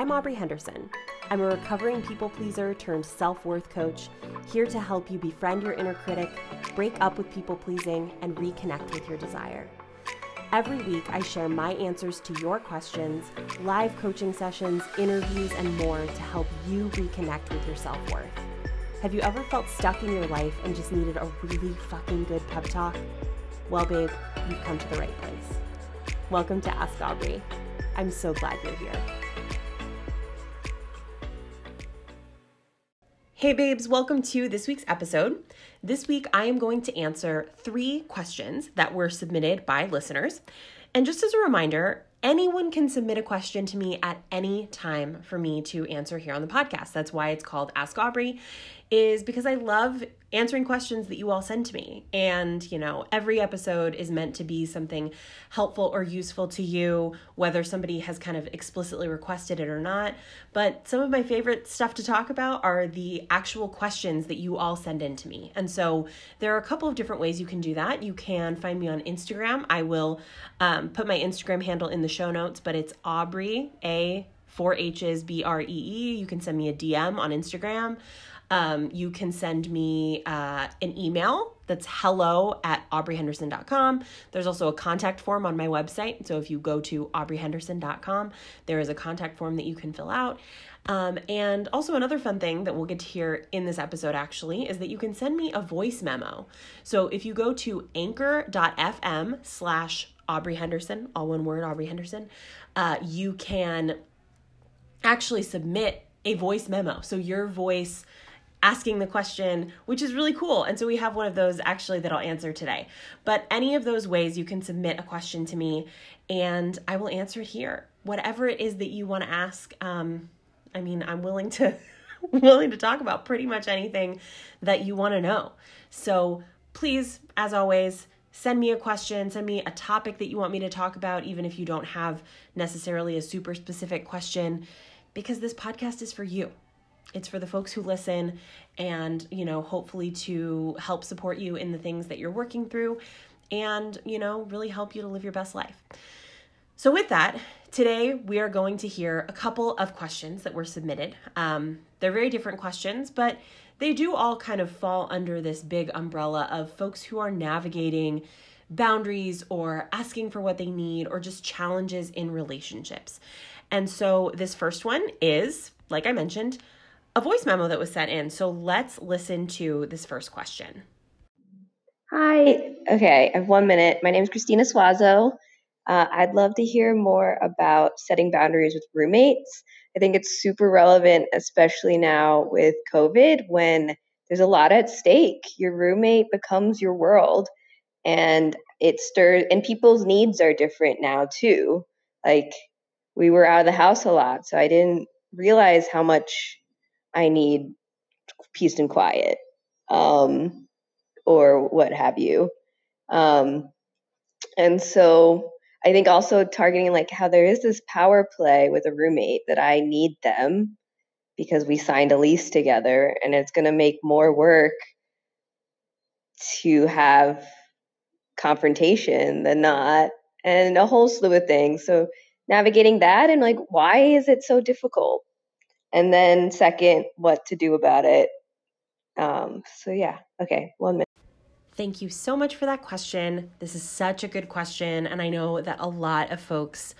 I'm Aubree Henderson. I'm a recovering people pleaser turned self worth coach, here to help you befriend your inner critic, break up with people pleasing, and reconnect with your desire. Every week, I share my answers to your questions, live coaching sessions, interviews, and more to help you reconnect with your self worth. Have you ever felt stuck in your life and just needed a really fucking good pep talk? Well, babe, you've come to the right place. Welcome to Ask Aubree. I'm so glad you're here. Hey, babes, welcome to this week's episode. This week, I am going to answer three questions that were submitted by listeners. And just as a reminder, anyone can submit a question to me at any time for me to answer here on the podcast. That's why it's called Ask Aubree is because I love answering questions that you all send to me. And, you know, every episode is meant to be something helpful or useful to you, whether somebody has kind of explicitly requested it or not. But some of my favorite stuff to talk about are the actual questions that you all send in to me. And so there are a couple of different ways you can do that. You can find me on Instagram. I will um, put my Instagram handle in the show notes, but it's Aubree, A, four H's, B R E E. You can send me a DM on Instagram. Um, you can send me uh, an email that's hello at aubreehenderson.com. There's also a contact form on my website. So if you go to aubreehenderson.com, there is a contact form that you can fill out. Um, and also, another fun thing that we'll get to hear in this episode actually is that you can send me a voice memo. So if you go to anchor.fm slash Aubree Henderson, all one word, Aubree Henderson, uh, you can actually submit a voice memo. So your voice asking the question, which is really cool. And so we have one of those actually that I'll answer today. But any of those ways you can submit a question to me and I will answer it here. Whatever it is that you want to ask, um, I mean, I'm willing to willing to talk about pretty much anything that you want to know. So please, as always, send me a question, send me a topic that you want me to talk about, even if you don't have necessarily a super specific question, because this podcast is for you it's for the folks who listen and you know hopefully to help support you in the things that you're working through and you know really help you to live your best life. So with that today we are going to hear a couple of questions that were submitted. Um, they're very different questions but they do all kind of fall under this big umbrella of folks who are navigating boundaries or asking for what they need or just challenges in relationships. And so this first one is like i mentioned a voice memo that was sent in. So let's listen to this first question. Hi. Okay, I have one minute. My name is Christina Suazo. Uh, I'd love to hear more about setting boundaries with roommates. I think it's super relevant, especially now with COVID when there's a lot at stake. Your roommate becomes your world, and it stirs, and people's needs are different now too. Like, we were out of the house a lot, so I didn't realize how much I need peace and quiet, um, or what have you. Um, and so I think also targeting like how there is this power play with a roommate that I need them because we signed a lease together and it's going to make more work to have confrontation than not and a whole slew of things. So navigating that and like why is it so difficult? And then second what to do about it. Um, so yeah okay one minute. Thank you so much for that question. This is such a good question and i know that a lot of folks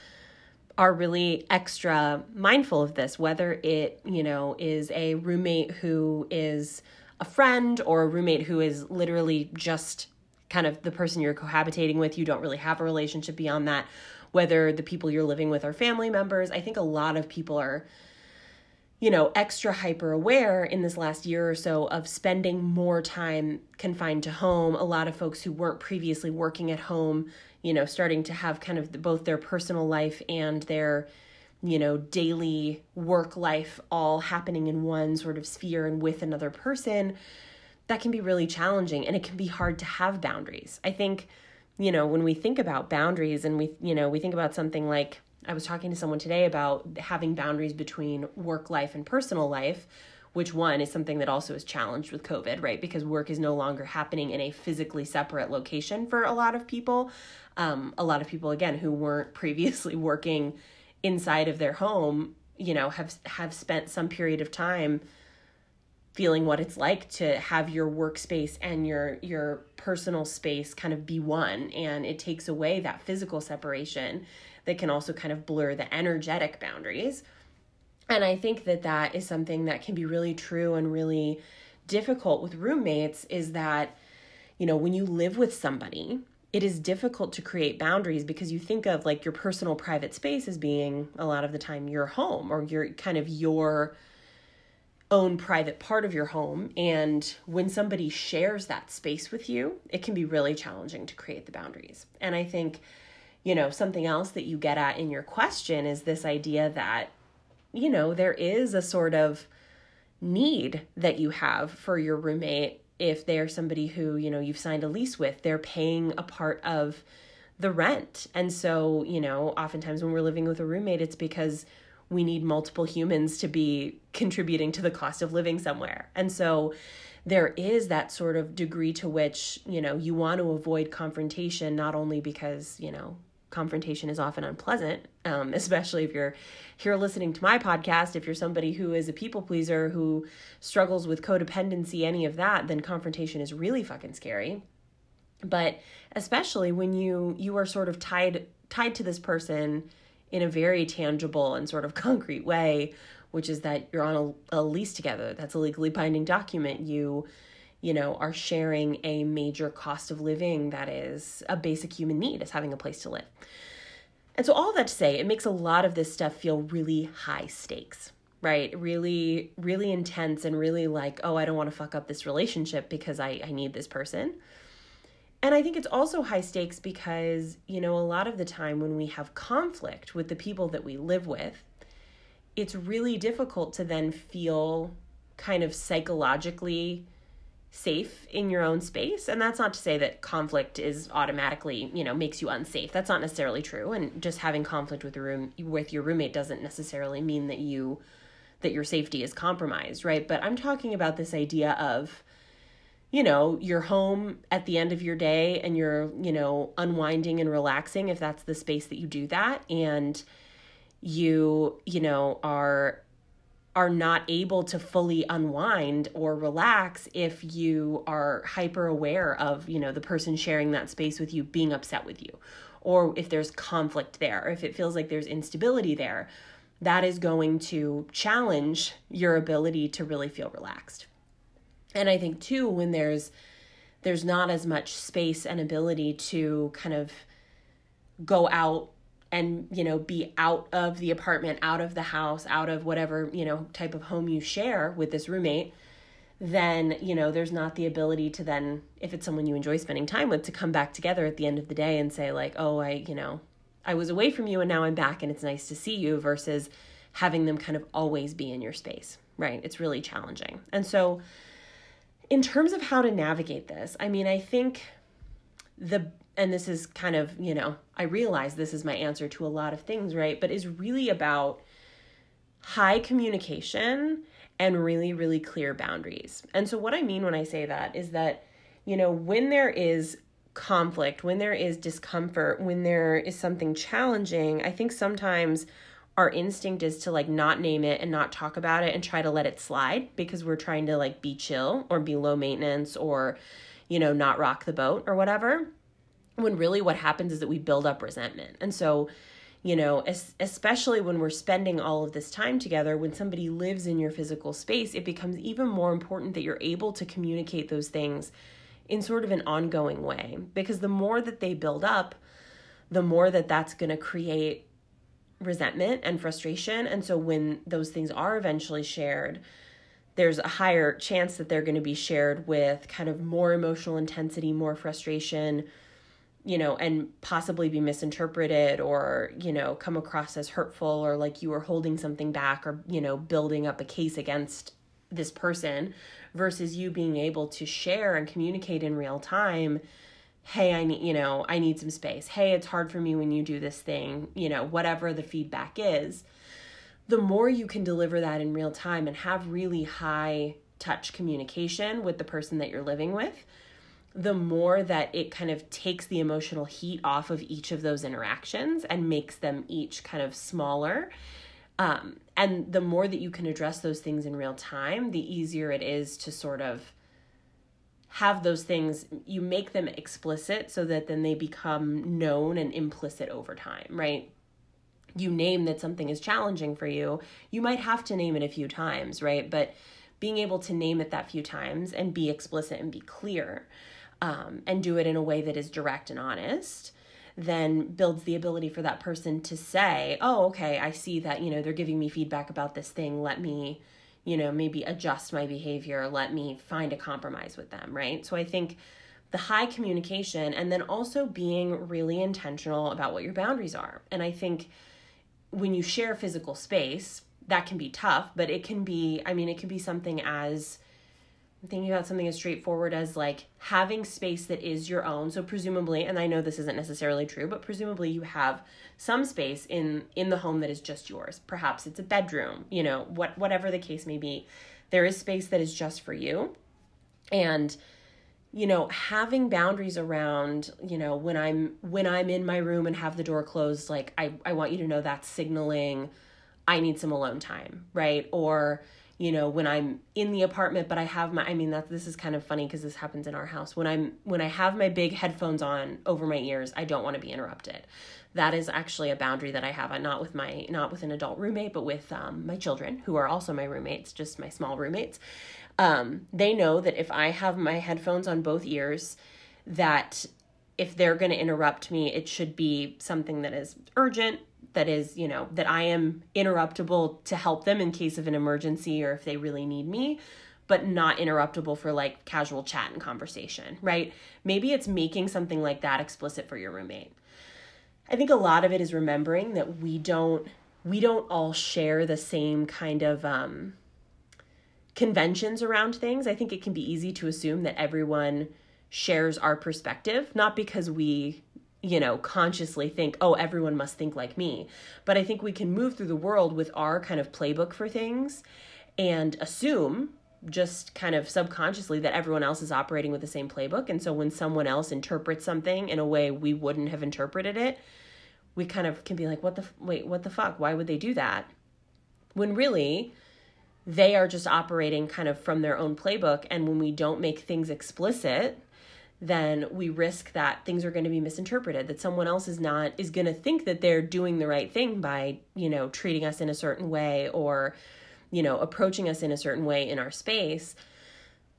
are really extra mindful of this whether it you know is a roommate who is a friend or a roommate who is literally just kind of the person you're cohabitating with. You don't really have a relationship beyond that whether the people you're living with are family members. I think a lot of people are you know, extra hyper aware in this last year or so of spending more time confined to home. A lot of folks who weren't previously working at home, you know, starting to have kind of both their personal life and their, you know, daily work life all happening in one sort of sphere and with another person. That can be really challenging and it can be hard to have boundaries. I think, you know, when we think about boundaries and we, you know, we think about something like, I was talking to someone today about having boundaries between work life and personal life, which one is something that also is challenged with COVID, right? Because work is no longer happening in a physically separate location for a lot of people. Um, a lot of people, again, who weren't previously working inside of their home, you know have have spent some period of time feeling what it's like to have your workspace and your your personal space kind of be one. And it takes away that physical separation that can also kind of blur the energetic boundaries. And i think that that is something that can be really true and really difficult with roommates is that you know when you live with somebody it is difficult to create boundaries because you think of like your personal private space as being a lot of the time your home or your kind of your own private part of your home. And when somebody shares that space with you, it can be really challenging to create the boundaries. And I think, you know, something else that you get at in your question is this idea that, you know, there is a sort of need that you have for your roommate if they're somebody who, you know, you've signed a lease with, they're paying a part of the rent. And so, you know, oftentimes when we're living with a roommate, it's because we need multiple humans to be contributing to the cost of living somewhere. And so there is that sort of degree to which, you know, you want to avoid confrontation, not only because, you know, confrontation is often unpleasant, um, especially if you're here listening to my podcast. If you're somebody who is a people pleaser, who struggles with codependency, any of that, then confrontation is really fucking scary. But especially when you you are sort of tied tied to this person in a very tangible and sort of concrete way, which is that you're on a, a lease together. That's a legally binding document. You you know, are sharing a major cost of living that is a basic human need, is having a place to live. And so, all that to say, it makes a lot of this stuff feel really high stakes, right? Really, really intense and really like, oh, I don't want to fuck up this relationship because I, I need this person. And I think it's also high stakes because, you know, a lot of the time when we have conflict with the people that we live with, it's really difficult to then feel kind of psychologically safe in your own space. And that's not to say that conflict is automatically you know makes you unsafe. That's not necessarily true. And just having conflict with the room with your roommate doesn't necessarily mean that you that your safety is compromised right? But i'm talking about this idea of you know you're home at the end of your day and you're you know unwinding and relaxing if that's the space that you do that and you you know are are not able to fully unwind or relax if you are hyper aware of you know the person sharing that space with you being upset with you or if there's conflict there or if it feels like there's instability there that is going to challenge your ability to really feel relaxed and i think too when there's there's not as much space and ability to kind of go out and you know be out of the apartment out of the house out of whatever you know type of home you share with this roommate then you know there's not the ability to then if it's someone you enjoy spending time with to come back together at the end of the day and say like oh i you know i was away from you and now i'm back and it's nice to see you versus having them kind of always be in your space right? It's really challenging. And so in terms of how to navigate this i mean i think the and this is kind of, you know, I realize this is my answer to a lot of things, right? But is really about high communication and really, really clear boundaries. And so, what I mean when I say that is that, you know, when there is conflict, when there is discomfort, when there is something challenging, I think sometimes our instinct is to like not name it and not talk about it and try to let it slide because we're trying to like be chill or be low maintenance or, you know, not rock the boat or whatever when really what happens is that we build up resentment. And so, you know, es- especially when we're spending all of this time together, when somebody lives in your physical space, it becomes even more important that you're able to communicate those things in sort of an ongoing way. Because the more that they build up, the more that that's going to create resentment and frustration. And so when those things are eventually shared, there's a higher chance that they're going to be shared with kind of more emotional intensity, more frustration, you know, and possibly be misinterpreted or, you know, come across as hurtful or like you are holding something back or, you know, building up a case against this person versus you being able to share and communicate in real time hey i need you know i need some space. Hey it's hard for me when you do this thing you know whatever the feedback is. The more you can deliver that in real time and have really high touch communication with the person that you're living with the more that it kind of takes the emotional heat off of each of those interactions and makes them each kind of smaller. Um, and the more that you can address those things in real time, the easier it is to sort of have those things, you make them explicit so that then they become known and implicit over time, right? You name that something is challenging for you, you might have to name it a few times, right? But being able to name it that few times and be explicit and be clear um, and do it in a way that is direct and honest then builds the ability for that person to say, oh, okay, I see that, you know, they're giving me feedback about this thing. Let me, you know, maybe adjust my behavior. Let me find a compromise with them, right? So I think the high communication and then also being really intentional about what your boundaries are. And I think when you share physical space, that can be tough, but it can be, I mean, it can be something as, thinking about something as straightforward as like having space that is your own. So presumably and i know this isn't necessarily true but presumably you have some space in in the home that is just yours. Perhaps it's a bedroom you know what whatever the case may be. There is space that is just for you. And you know having boundaries around you know when i'm when i'm in my room and have the door closed like i i want you to know that's signaling i need some alone time right? Or you know when i'm in the apartment but i have my i mean that this is kind of funny because this happens in our house. When i'm when i have my big headphones on over my ears i don't want to be interrupted. That is actually a boundary that i have I'm not with my not with an adult roommate but with um, my children who are also my roommates just my small roommates. Um, they know that if i have my headphones on both ears that if they're going to interrupt me it should be something that is urgent that is, you know, that I am interruptible to help them in case of an emergency or if they really need me, but not interruptible for like casual chat and conversation, right? Maybe it's making something like that explicit for your roommate. I think a lot of it is remembering that we don't we don't all share the same kind of um conventions around things. I think it can be easy to assume that everyone shares our perspective, not because we you know, consciously think, oh, everyone must think like me. But I think we can move through the world with our kind of playbook for things and assume just kind of subconsciously that everyone else is operating with the same playbook. And so when someone else interprets something in a way we wouldn't have interpreted it, we kind of can be like, what the, wait, what the fuck? Why would they do that? When really, they are just operating kind of from their own playbook. And when we don't make things explicit, then we risk that things are going to be misinterpreted that someone else is not is going to think that they're doing the right thing by you know treating us in a certain way or you know approaching us in a certain way in our space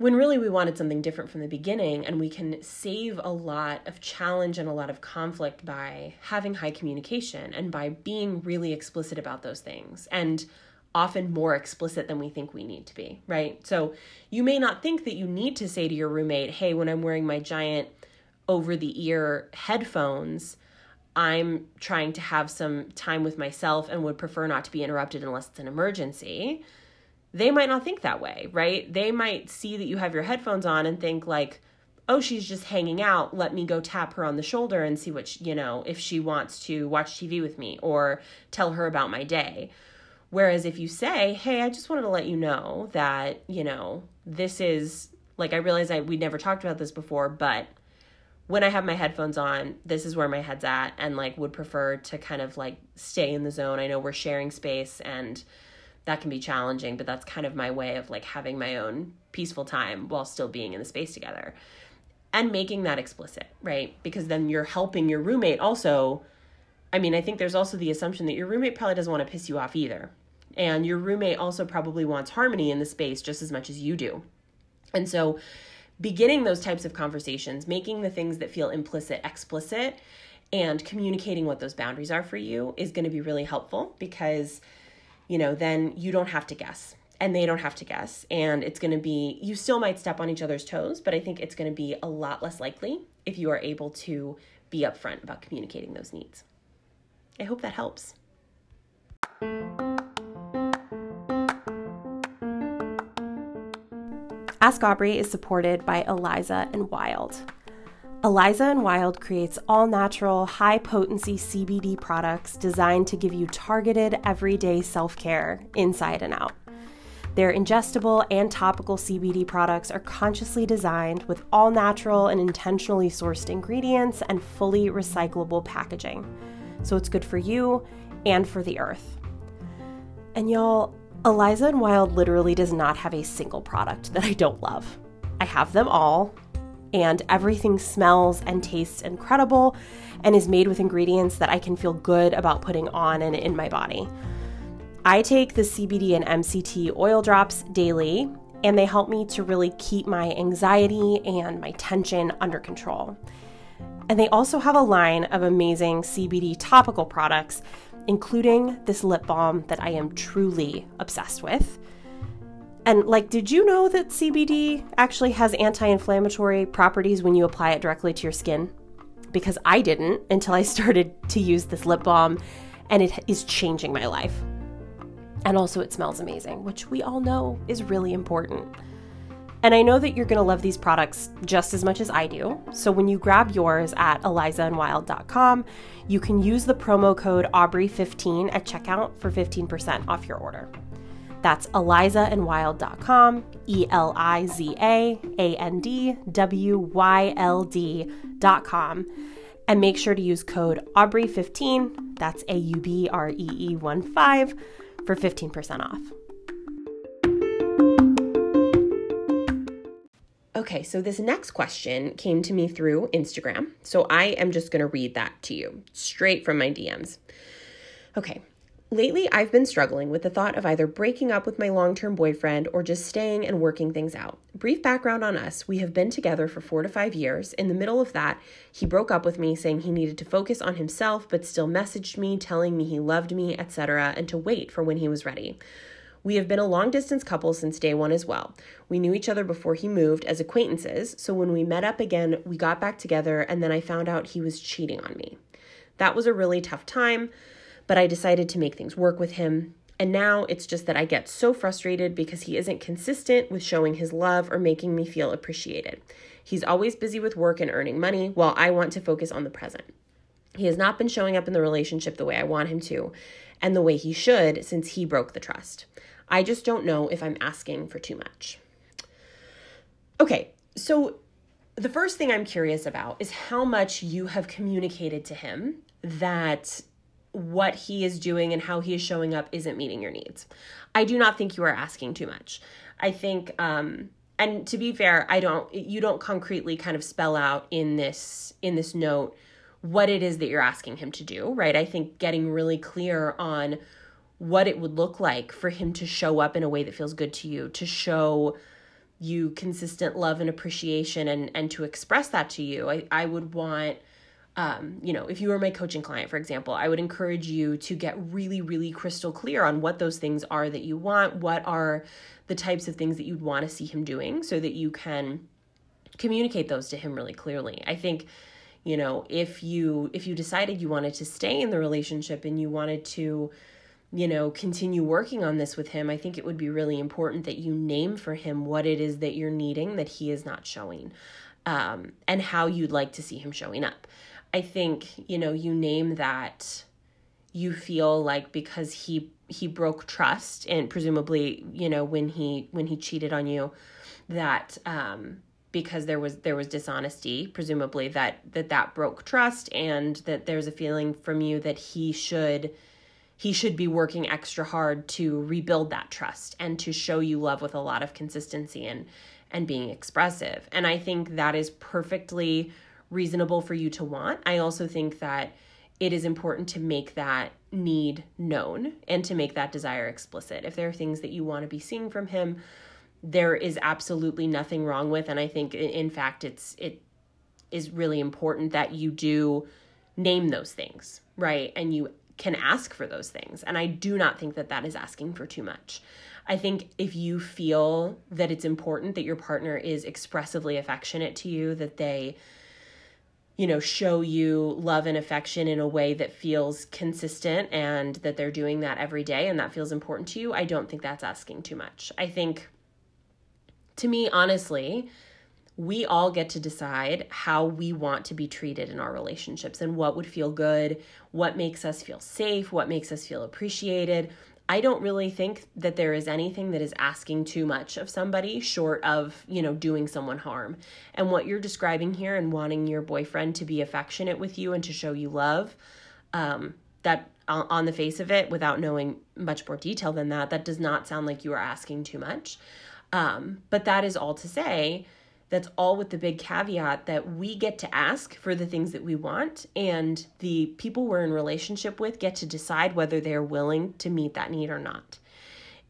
when really we wanted something different from the beginning and we can save a lot of challenge and a lot of conflict by having high communication and by being really explicit about those things. And often more explicit than we think we need to be, right? So you may not think that you need to say to your roommate, hey, when I'm wearing my giant over the ear headphones, I'm trying to have some time with myself and would prefer not to be interrupted unless it's an emergency. They might not think that way, right? They might see that you have your headphones on and think, like, oh, she's just hanging out. Let me go tap her on the shoulder and see what, she, you know, if she wants to watch TV with me or tell her about my day Whereas if you say, hey, I just wanted to let you know that, you know, this is like, I realize I, we never talked about this before, but when I have my headphones on, this is where my head's at and like would prefer to kind of like stay in the zone. I know we're sharing space and that can be challenging, but that's kind of my way of like having my own peaceful time while still being in the space together and making that explicit, right? Because then you're helping your roommate also. I mean, I think there's also the assumption that your roommate probably doesn't want to piss you off either, and your roommate also probably wants harmony in the space just as much as you do. And so, beginning those types of conversations, making the things that feel implicit explicit, and communicating what those boundaries are for you is going to be really helpful because, you know, then you don't have to guess and they don't have to guess. And it's going to be, you still might step on each other's toes, but I think it's going to be a lot less likely if you are able to be upfront about communicating those needs. I hope that helps. Ask Aubree is supported by Eliza and Wyld. Eliza and Wyld creates all natural, high potency CBD products designed to give you targeted, everyday self care inside and out. Their ingestible and topical CBD products are consciously designed with all natural and intentionally sourced ingredients and fully recyclable packaging. So it's good for you and for the earth. And y'all, Eliza and Wyld literally does not have a single product that I don't love. I have them all, and everything smells and tastes incredible and is made with ingredients that I can feel good about putting on and in my body. I take the CBD and MCT oil drops daily, and they help me to really keep my anxiety and my tension under control. And they also have a line of amazing CBD topical products, including this lip balm that I am truly obsessed with. And, like, did you know that CBD actually has anti inflammatory properties when you apply it directly to your skin? Because I didn't until I started to use this lip balm, and it is changing my life. And also, it smells amazing, which we all know is really important. And I know that you're going to love these products just as much as I do. So when you grab yours at elizaandwyld.com, you can use the promo code Aubree15 at checkout for 15% off your order. That's elizaandwyld.com, E L I Z A A N D W Y L D.com. And make sure to use code Aubree15, that's A U B R E E 1 5, for 15% off. Okay, so this next question came to me through Instagram. So I am just going to read that to you straight from my DMs. Okay, lately I've been struggling with the thought of either breaking up with my long term boyfriend or just staying and working things out. Brief background on us we have been together for four to five years. In the middle of that, he broke up with me saying he needed to focus on himself, but still messaged me telling me he loved me, etc., and to wait for when he was ready. We have been a long distance couple since day one as well. We knew each other before he moved as acquaintances, so when we met up again, we got back together, and then I found out he was cheating on me. That was a really tough time, but I decided to make things work with him. And now it's just that I get so frustrated because he isn't consistent with showing his love or making me feel appreciated. He's always busy with work and earning money while I want to focus on the present. He has not been showing up in the relationship the way I want him to and the way he should since he broke the trust. I just don't know if I'm asking for too much. Okay, so the first thing I'm curious about is how much you have communicated to him that what he is doing and how he is showing up isn't meeting your needs. I do not think you are asking too much. I think um and to be fair, I don't you don't concretely kind of spell out in this in this note what it is that you're asking him to do, right? I think getting really clear on what it would look like for him to show up in a way that feels good to you, to show you consistent love and appreciation and and to express that to you. I, I would want um, you know, if you were my coaching client, for example, I would encourage you to get really, really crystal clear on what those things are that you want, what are the types of things that you'd want to see him doing so that you can communicate those to him really clearly. I think you know if you if you decided you wanted to stay in the relationship and you wanted to you know, continue working on this with him, I think it would be really important that you name for him what it is that you're needing that he is not showing um, and how you'd like to see him showing up. I think, you know, you name that you feel like because he he broke trust and presumably, you know, when he when he cheated on you that um because there was there was dishonesty presumably that that that broke trust and that there's a feeling from you that he should he should be working extra hard to rebuild that trust and to show you love with a lot of consistency and and being expressive. And I think that is perfectly reasonable for you to want. I also think that it is important to make that need known and to make that desire explicit. If there are things that you want to be seeing from him, there is absolutely nothing wrong with and I think in fact it's it is really important that you do name those things, right? And you can ask for those things. And I do not think that that is asking for too much. I think if you feel that it's important that your partner is expressively affectionate to you, that they, you know, show you love and affection in a way that feels consistent and that they're doing that every day and that feels important to you, I don't think that's asking too much. I think, to me, honestly, we all get to decide how we want to be treated in our relationships and what would feel good, what makes us feel safe, what makes us feel appreciated. I don't really think that there is anything that is asking too much of somebody short of, you know, doing someone harm. And what you're describing here and wanting your boyfriend to be affectionate with you and to show you love, um, that on the face of it, without knowing much more detail than that, that does not sound like you are asking too much. Um, but that is all to say, that's all with the big caveat that we get to ask for the things that we want, and the people we're in relationship with get to decide whether they're willing to meet that need or not.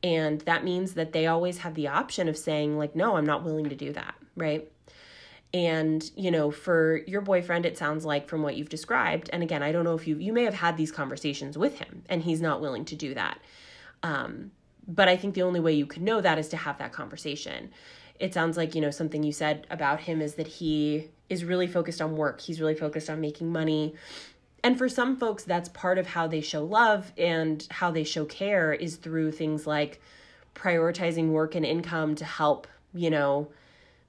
And that means that they always have the option of saying, like, no, I'm not willing to do that, right? And, you know, for your boyfriend, it sounds like from what you've described, and again, I don't know if you you may have had these conversations with him and he's not willing to do that. Um, but I think the only way you could know that is to have that conversation. It sounds like, you know, something you said about him is that he is really focused on work. He's really focused on making money. And for some folks, that's part of how they show love and how they show care is through things like prioritizing work and income to help, you know,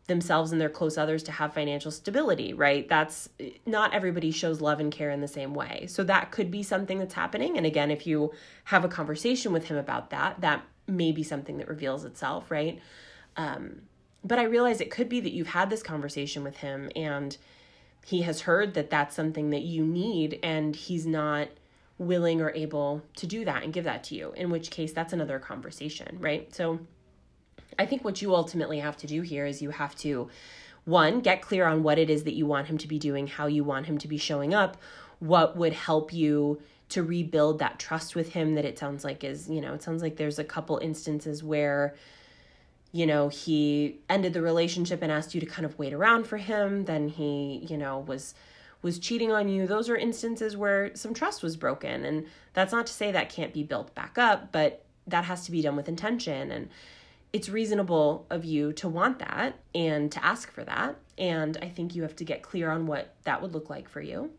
themselves and their close others to have financial stability, right? That's not everybody shows love and care in the same way. So that could be something that's happening. And again, if you have a conversation with him about that, that may be something that reveals itself, right? Um, but I realize it could be that you've had this conversation with him and he has heard that that's something that you need and he's not willing or able to do that and give that to you, in which case that's another conversation, right? So, I think what you ultimately have to do here is you have to, one, get clear on what it is that you want him to be doing, how you want him to be showing up, what would help you to rebuild that trust with him that it sounds like is, you know, it sounds like there's a couple instances where you know, he ended the relationship and asked you to kind of wait around for him, then he, you know, was was cheating on you. Those are instances where some trust was broken and that's not to say that can't be built back up, but that has to be done with intention and it's reasonable of you to want that and to ask for that. And I think you have to get clear on what that would look like for you.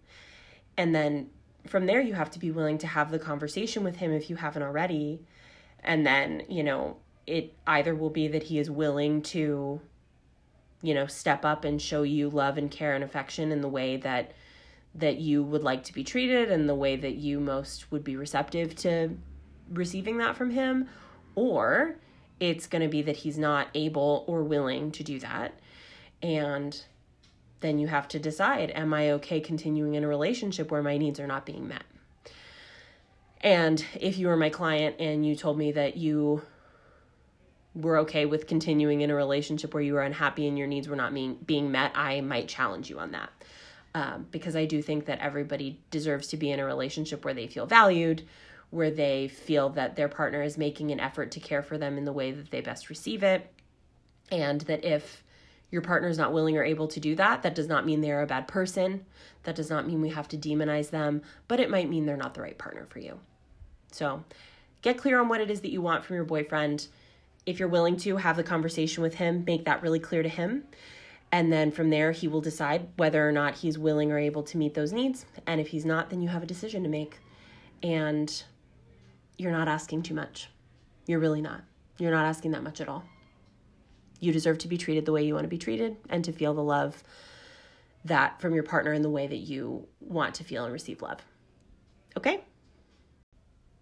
And then from there, you have to be willing to have the conversation with him if you haven't already. And then, you know, it either will be that he is willing to, you know, step up and show you love and care and affection in the way that that you would like to be treated and the way that you most would be receptive to receiving that from him or it's going to be that he's not able or willing to do that. And then you have to decide am I okay continuing in a relationship where my needs are not being met? And if you were my client and you told me that you were okay with continuing in a relationship where you were unhappy and your needs were not being, being met, I might challenge you on that. Um, because I do think that everybody deserves to be in a relationship where they feel valued, where they feel that their partner is making an effort to care for them in the way that they best receive it. And that if your partner is not willing or able to do that, that does not mean they're a bad person. That does not mean we have to demonize them, but it might mean they're not the right partner for you. So get clear on what it is that you want from your boyfriend. If you're willing to, have the conversation with him, make that really clear to him. And then from there, he will decide whether or not he's willing or able to meet those needs. And if he's not, then you have a decision to make. And you're not asking too much. You're really not. You're not asking that much at all. You deserve to be treated the way you want to be treated and to feel the love that from your partner in the way that you want to feel and receive love. Okay?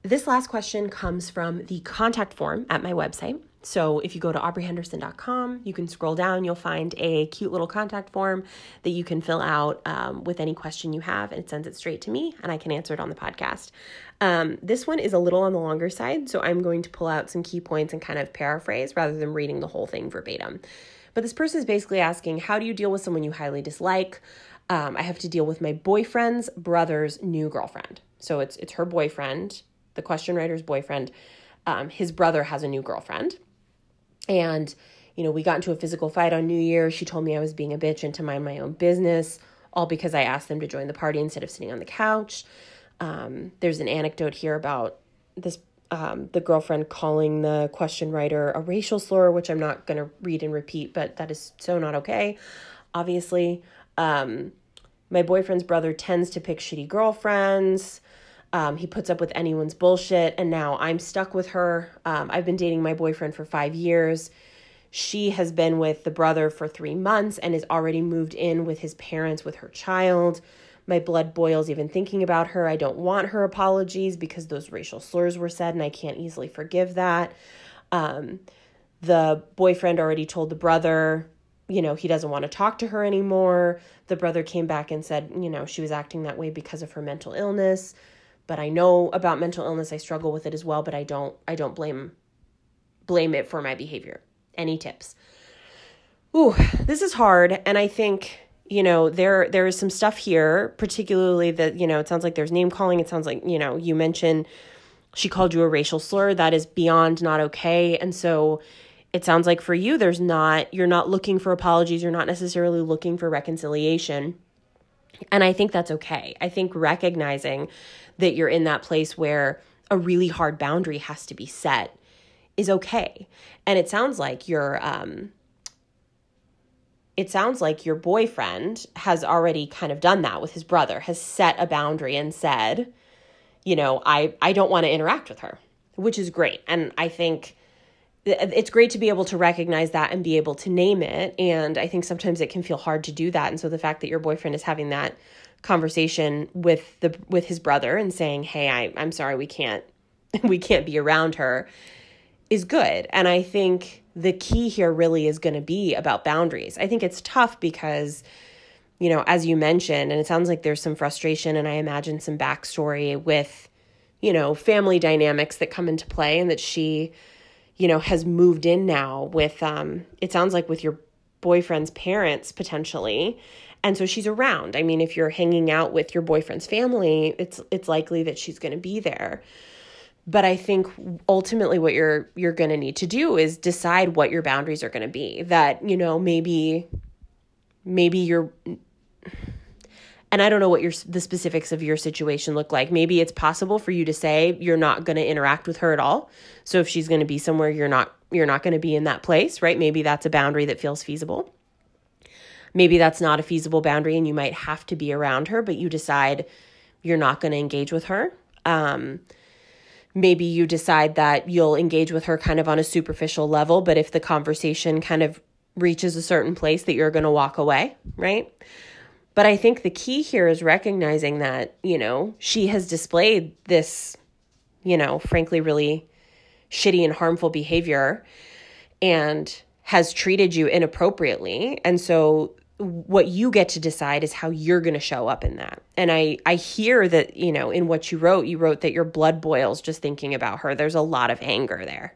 This last question comes from the contact form at my website. So if you go to aubreehenderson.com, you can scroll down, you'll find a cute little contact form that you can fill out um, with any question you have, and it sends it straight to me, and I can answer it on the podcast. Um, this one is a little on the longer side, so I'm going to pull out some key points and kind of paraphrase rather than reading the whole thing verbatim. But this person is basically asking, How do you deal with someone you highly dislike? Um, I have to deal with my boyfriend's brother's new girlfriend. So it's it's her boyfriend, the question writer's boyfriend. Um, his brother has a new girlfriend and, you know, we got into a physical fight on New Year. She told me I was being a bitch and to mind my own business, all because I asked them to join the party instead of sitting on the couch. Um, there's an anecdote here about this um, the girlfriend calling the question writer a racial slur, which I'm not going to read and repeat, but that is so not okay, obviously. Um, my boyfriend's brother tends to pick shitty girlfriends. Um, he puts up with anyone's bullshit, and now I'm stuck with her. Um, I've been dating my boyfriend for five years. She has been with the brother for three months and is already moved in with his parents with her child. My blood boils even thinking about her. I don't want her apologies because those racial slurs were said, and I can't easily forgive that. Um, the boyfriend already told the brother, you know, he doesn't want to talk to her anymore. The brother came back and said, you know, she was acting that way because of her mental illness but I know about mental illness. I struggle with it as well, but I don't I don't blame blame it for my behavior. Any tips? Ooh, this is hard and I think you know there there is some stuff here particularly that you know it sounds like there's name calling it sounds like you know you mentioned she called you a racial slur that is beyond not okay and so it sounds like for you there's not you're not looking for apologies you're not necessarily looking for reconciliation and i think that's okay i think recognizing that you're in that place where a really hard boundary has to be set is okay and it sounds like you're um it sounds like your boyfriend has already kind of done that with his brother, has set a boundary and said, you know, I, I don't want to interact with her, which is great. And I think it's great to be able to recognize that and be able to name it. And I think sometimes it can feel hard to do that. And so the fact that your boyfriend is having that conversation with the with his brother and saying, Hey, I, I'm sorry we can't we can't be around her is good. And I think the key here really is going to be about boundaries. I think it's tough because, you know, as you mentioned, and it sounds like there's some frustration and I imagine some backstory with, you know, family dynamics that come into play and that she, you know, has moved in now with, um, it sounds like with your boyfriend's parents potentially. And so she's around. I mean, if you're hanging out with your boyfriend's family, it's it's likely that she's going to be there. But i think ultimately what you're you're going to need to do is decide what your boundaries are going to be that you know maybe maybe you're and i don't know what your the specifics of your situation look like. Maybe it's possible for you to say you're not going to interact with her at all. So if she's going to be somewhere you're not you're not going to be in that place right? Maybe that's a boundary that feels feasible maybe that's not a feasible boundary and you might have to be around her but you decide you're not going to engage with her um, maybe you decide that you'll engage with her kind of on a superficial level, but if the conversation kind of reaches a certain place that you're going to walk away, right? But I think the key here is recognizing that, you know, she has displayed this, you know, frankly, really shitty and harmful behavior and has treated you inappropriately. And so what you get to decide is how you're going to show up in that. And I I hear that, you know, in what you wrote, you wrote that your blood boils just thinking about her. There's a lot of anger there.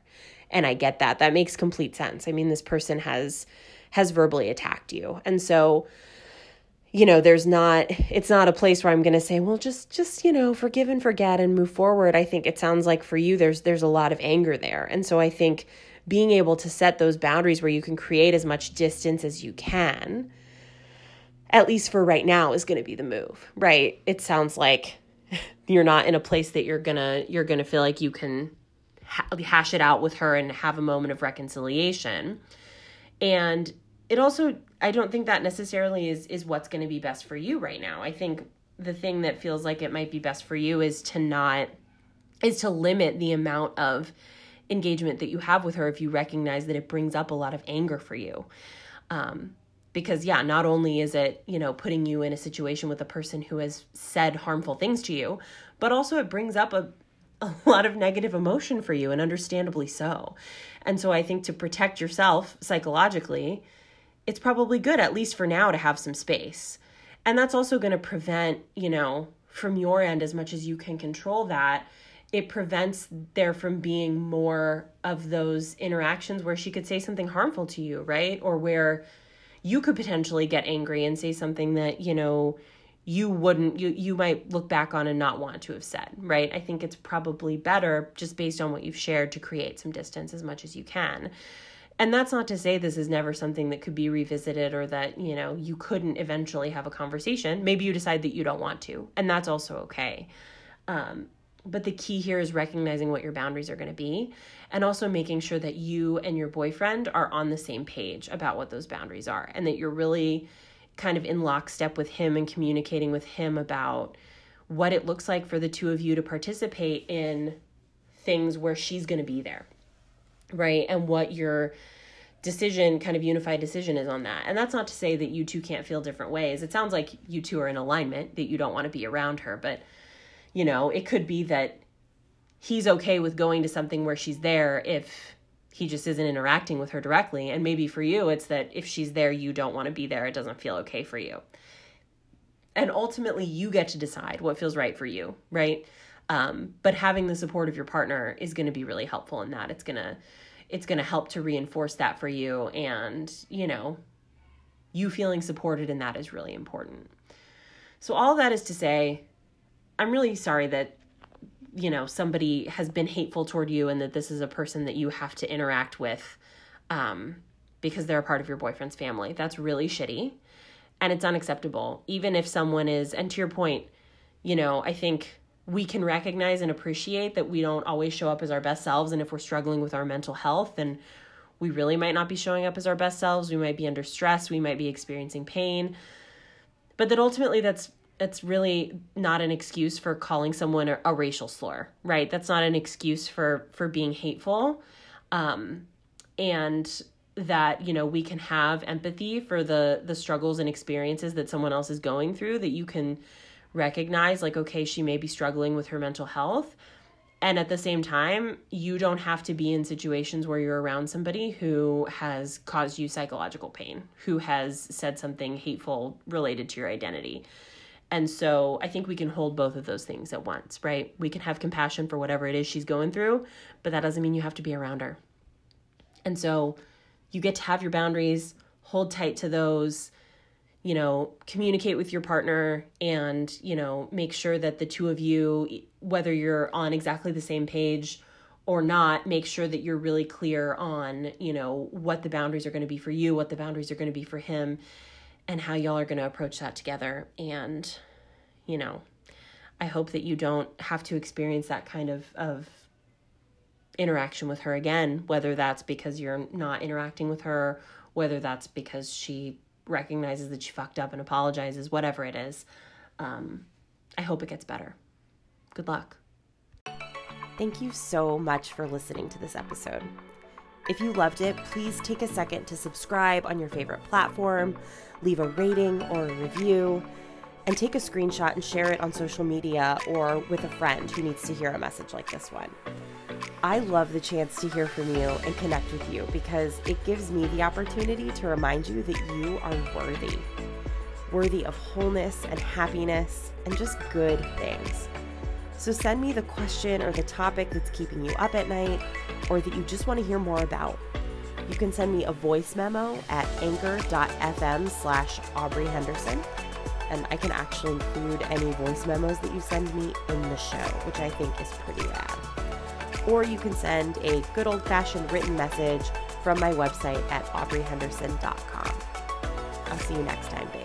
And I get that. That makes complete sense. I mean, this person has has verbally attacked you. And so you know, there's not it's not a place where I'm going to say, "Well, just just, you know, forgive and forget and move forward." I think it sounds like for you there's there's a lot of anger there. And so I think being able to set those boundaries where you can create as much distance as you can at least for right now is going to be the move right? It sounds like you're not in a place that you're gonna you're gonna feel like you can ha- hash it out with her and have a moment of reconciliation. And it also i don't think that necessarily is is what's going to be best for you right now. I think the thing that feels like it might be best for you is to not is to limit the amount of engagement that you have with her if you recognize that it brings up a lot of anger for you. Um, because yeah not only is it you know putting you in a situation with a person who has said harmful things to you but also it brings up a, a lot of negative emotion for you and understandably so. And so i think to protect yourself psychologically it's probably good at least for now to have some space. And that's also going to prevent you know from your end as much as you can control that it prevents there from being more of those interactions where she could say something harmful to you right? Or where you could potentially get angry and say something that, you know, you wouldn't you you might look back on and not want to have said, right? I think it's probably better just based on what you've shared to create some distance as much as you can. And that's not to say this is never something that could be revisited or that, you know, you couldn't eventually have a conversation. Maybe you decide that you don't want to, and that's also okay. Um, but the key here is recognizing what your boundaries are going to be and also making sure that you and your boyfriend are on the same page about what those boundaries are and that you're really kind of in lockstep with him and communicating with him about what it looks like for the two of you to participate in things where she's going to be there right? And what your decision kind of unified decision is on that. And that's not to say that you two can't feel different ways. It sounds like you two are in alignment that you don't want to be around her but you know, it could be that he's okay with going to something where she's there if he just isn't interacting with her directly. And maybe for you, it's that if she's there, you don't want to be there. It doesn't feel okay for you. And ultimately, you get to decide what feels right for you, right? Um, but having the support of your partner is going to be really helpful in that. It's going to it's going to help to reinforce that for you and, you know, you feeling supported in that is really important. So all that is to say, I'm really sorry that you know somebody has been hateful toward you and that this is a person that you have to interact with um, because they're a part of your boyfriend's family. That's really shitty and it's unacceptable. Even if someone is, and to your point, you know, I think we can recognize and appreciate that we don't always show up as our best selves. And if we're struggling with our mental health, and we really might not be showing up as our best selves. We might be under stress. We might be experiencing pain. But that ultimately, that's that's really not an excuse for calling someone a, a racial slur, right? That's not an excuse for for being hateful. Um, and that you know we can have empathy for the the struggles and experiences that someone else is going through that you can recognize like okay she may be struggling with her mental health and at the same time you don't have to be in situations where you're around somebody who has caused you psychological pain who has said something hateful related to your identity and so I think we can hold both of those things at once, right? We can have compassion for whatever it is she's going through, but that doesn't mean you have to be around her. And so you get to have your boundaries, hold tight to those, you know, communicate with your partner and, you know, make sure that the two of you, whether you're on exactly the same page or not, make sure that you're really clear on, you know, what the boundaries are going to be for you, what the boundaries are going to be for him and how y'all are going to approach that together. And, you know, I hope that you don't have to experience that kind of, of interaction with her again, whether that's because you're not interacting with her, whether that's because she recognizes that she fucked up and apologizes, whatever it is. Um, I hope it gets better. Good luck. Thank you so much for listening to this episode. If you loved it, please take a second to subscribe on your favorite platform leave a rating or a review, and take a screenshot and share it on social media or with a friend who needs to hear a message like this one. I love the chance to hear from you and connect with you because it gives me the opportunity to remind you that you are worthy. Worthy of wholeness and happiness and just good things. So send me the question or the topic that's keeping you up at night or that you just want to hear more about. You can send me a voice memo at anchor.fm slash Aubree Henderson. And I can actually include any voice memos that you send me in the show, which I think is pretty rad. Or you can send a good old fashioned written message from my website at aubreehenderson.com. I'll see you next time, babes.